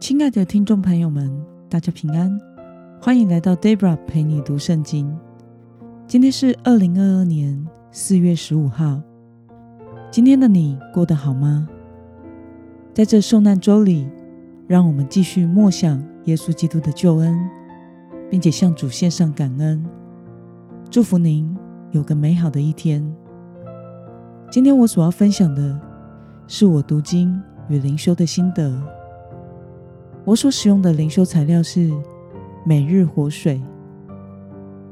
亲爱的听众朋友们，大家平安，欢迎来到 Debra 陪你读圣经。今天是二零二二年四月十五号。今天的你过得好吗？在这受难周里，让我们继续默想耶稣基督的救恩，并且向主献上感恩。祝福您有个美好的一天。今天我所要分享的是我读经与灵修的心得。我所使用的灵修材料是每日活水。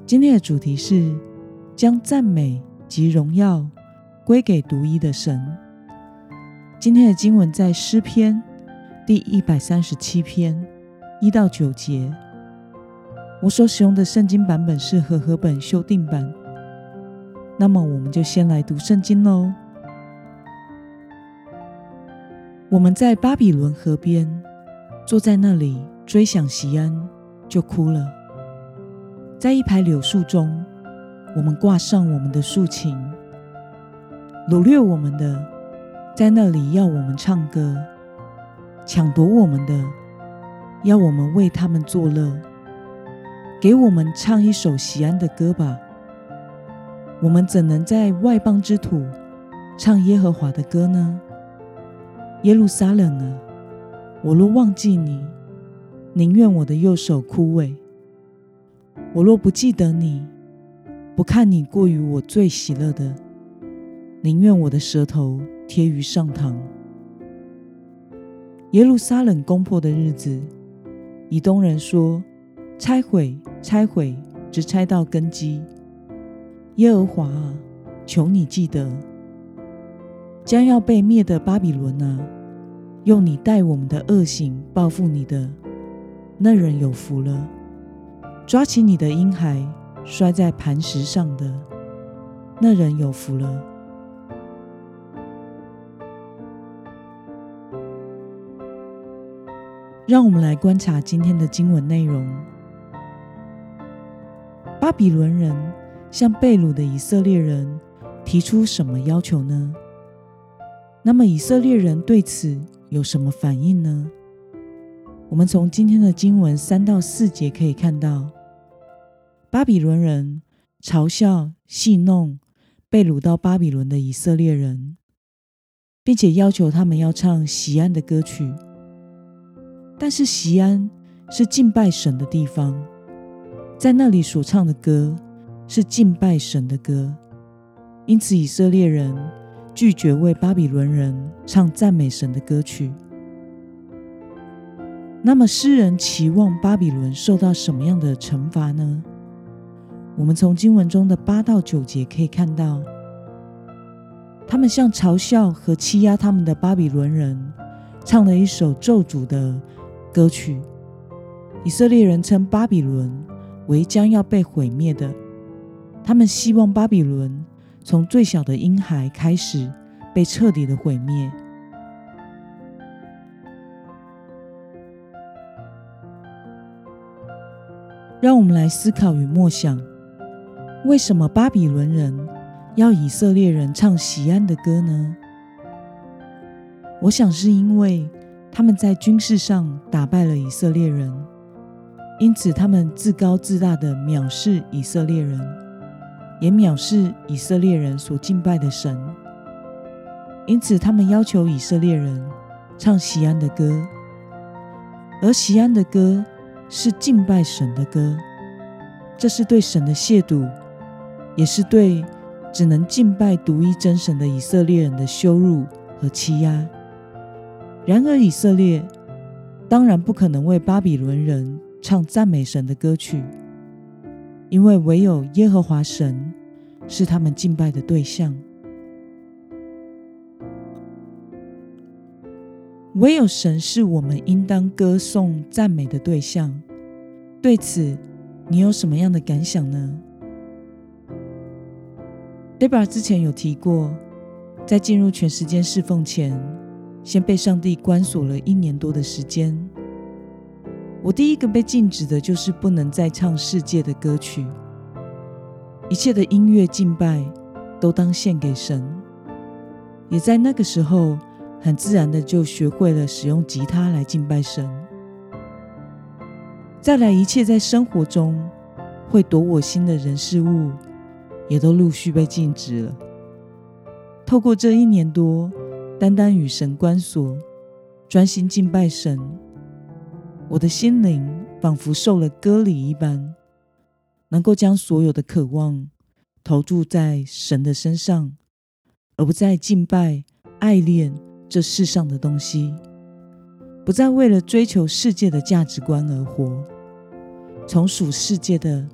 今天的主题是将赞美及荣耀归给独一的神。今天的经文在诗篇第一百三十七篇一到九节。我所使用的圣经版本是和合本修订版。那么，我们就先来读圣经喽。我们在巴比伦河边。坐在那里追想西安，就哭了。在一排柳树中，我们挂上我们的竖琴。掳掠我们的，在那里要我们唱歌；抢夺我们的，要我们为他们作乐。给我们唱一首席安的歌吧。我们怎能在外邦之土唱耶和华的歌呢？耶路撒冷啊！我若忘记你，宁愿我的右手枯萎；我若不记得你，不看你过于我最喜乐的，宁愿我的舌头贴于上膛。耶路撒冷攻破的日子，以东人说：拆毁，拆毁，直拆到根基。耶和华啊，求你记得将要被灭的巴比伦啊！用你待我们的恶行报复你的那人有福了。抓起你的婴孩摔在磐石上的那人有福了。让我们来观察今天的经文内容。巴比伦人向被掳的以色列人提出什么要求呢？那么以色列人对此？有什么反应呢？我们从今天的经文三到四节可以看到，巴比伦人嘲笑、戏弄被掳到巴比伦的以色列人，并且要求他们要唱西安的歌曲。但是西安是敬拜神的地方，在那里所唱的歌是敬拜神的歌，因此以色列人。拒绝为巴比伦人唱赞美神的歌曲。那么，诗人期望巴比伦受到什么样的惩罚呢？我们从经文中的八到九节可以看到，他们向嘲笑和欺压他们的巴比伦人唱了一首咒诅的歌曲。以色列人称巴比伦为将要被毁灭的，他们希望巴比伦。从最小的婴孩开始被彻底的毁灭。让我们来思考与默想：为什么巴比伦人要以色列人唱喜安的歌呢？我想是因为他们在军事上打败了以色列人，因此他们自高自大的藐视以色列人。也藐视以色列人所敬拜的神，因此他们要求以色列人唱西安的歌，而西安的歌是敬拜神的歌，这是对神的亵渎，也是对只能敬拜独一真神的以色列人的羞辱和欺压。然而，以色列当然不可能为巴比伦人唱赞美神的歌曲。因为唯有耶和华神是他们敬拜的对象，唯有神是我们应当歌颂赞美的对象。对此，你有什么样的感想呢？Debra 之前有提过，在进入全时间侍奉前，先被上帝关锁了一年多的时间。我第一个被禁止的就是不能再唱世界的歌曲，一切的音乐敬拜都当献给神。也在那个时候，很自然的就学会了使用吉他来敬拜神。再来，一切在生活中会夺我心的人事物，也都陆续被禁止了。透过这一年多，单单与神关锁，专心敬拜神，我的心灵仿佛受了割礼一般，能够将所有的渴望投注在神的身上，而不再敬拜、爱恋这世上的东西，不再为了追求世界的价值观而活。从属世界的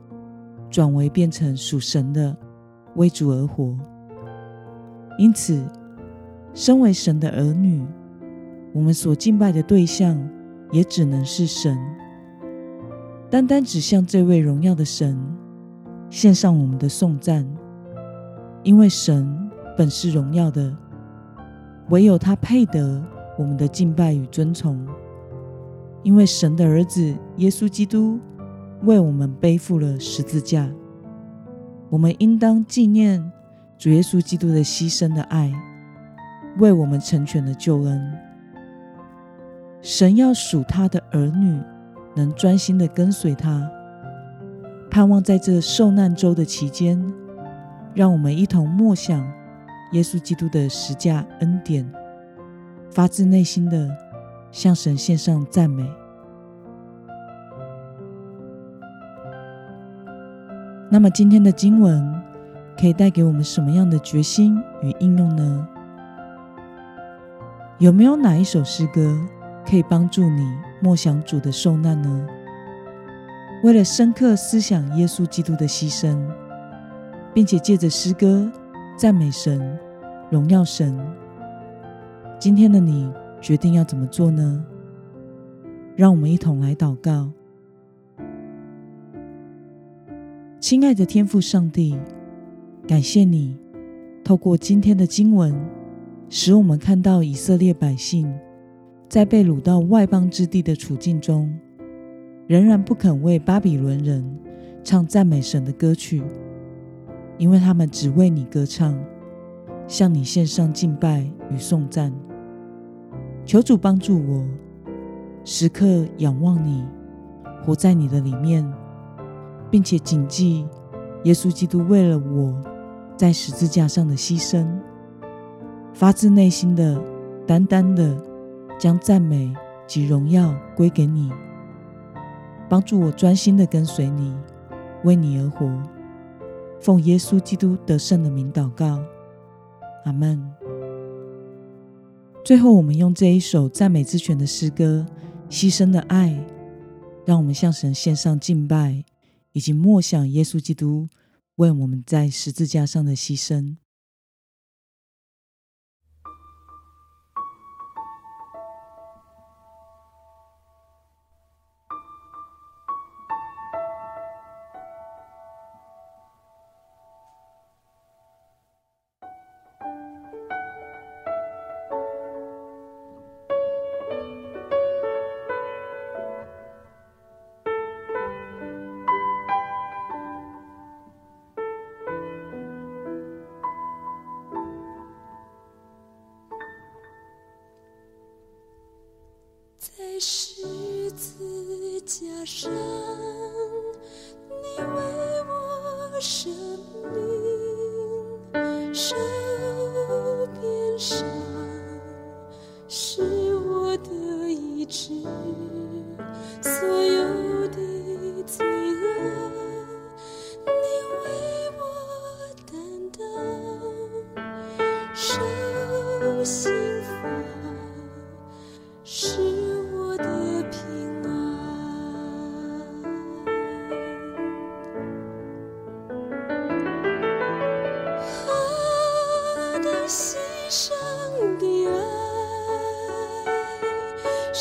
转为变成属神的，为主而活。因此，身为神的儿女，我们所敬拜的对象也只能是神。单单指向这位荣耀的神，献上我们的颂赞，因为神本是荣耀的，唯有他配得我们的敬拜与尊崇。因为神的儿子耶稣基督。为我们背负了十字架，我们应当纪念主耶稣基督的牺牲的爱，为我们成全了救恩。神要属他的儿女能专心的跟随他，盼望在这受难周的期间，让我们一同默想耶稣基督的十架恩典，发自内心的向神献上赞美。那么今天的经文可以带给我们什么样的决心与应用呢？有没有哪一首诗歌可以帮助你默想主的受难呢？为了深刻思想耶稣基督的牺牲，并且借着诗歌赞美神、荣耀神，今天的你决定要怎么做呢？让我们一同来祷告。亲爱的天父上帝，感谢你透过今天的经文，使我们看到以色列百姓在被掳到外邦之地的处境中，仍然不肯为巴比伦人唱赞美神的歌曲，因为他们只为你歌唱，向你献上敬拜与颂赞。求主帮助我，时刻仰望你，活在你的里面。并且谨记耶稣基督为了我在十字架上的牺牲，发自内心的、单单的将赞美及荣耀归给你，帮助我专心的跟随你，为你而活。奉耶稣基督得胜的名祷告，阿门。最后，我们用这一首赞美之泉的诗歌《牺牲的爱》，让我们向神献上敬拜。以及默想耶稣基督为我们在十字架上的牺牲。我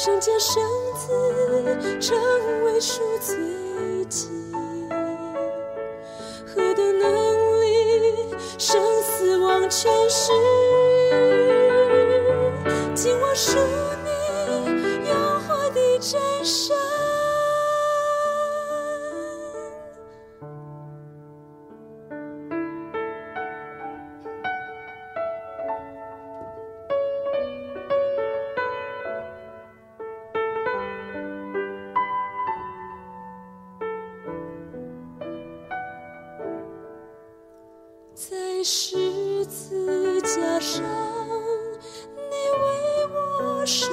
圣洁圣子成为赎罪祭，何等能力，生死忘全失，今我属你，永活的真身。在十字架上，你为我生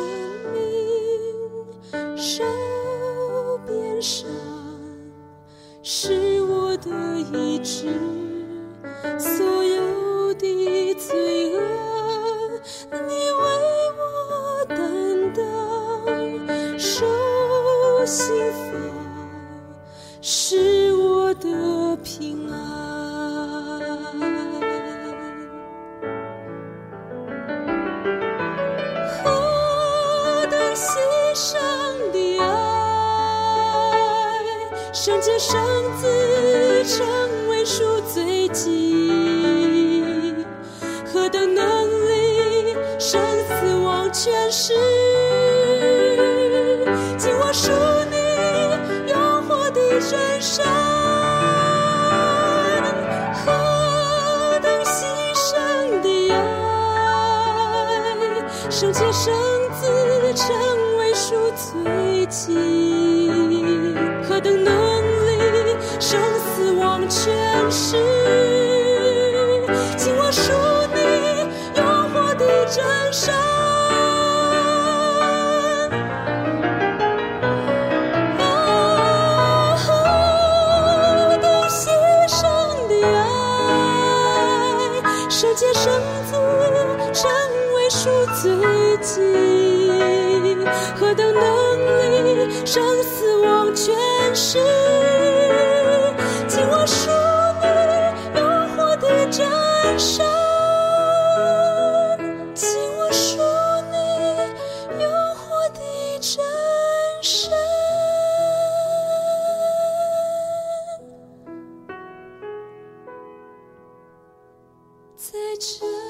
生死忘全失，紧握属你永活的真神。哦，等牺牲的爱，圣洁圣子成为赎罪祭，何等能力，生死忘全失。真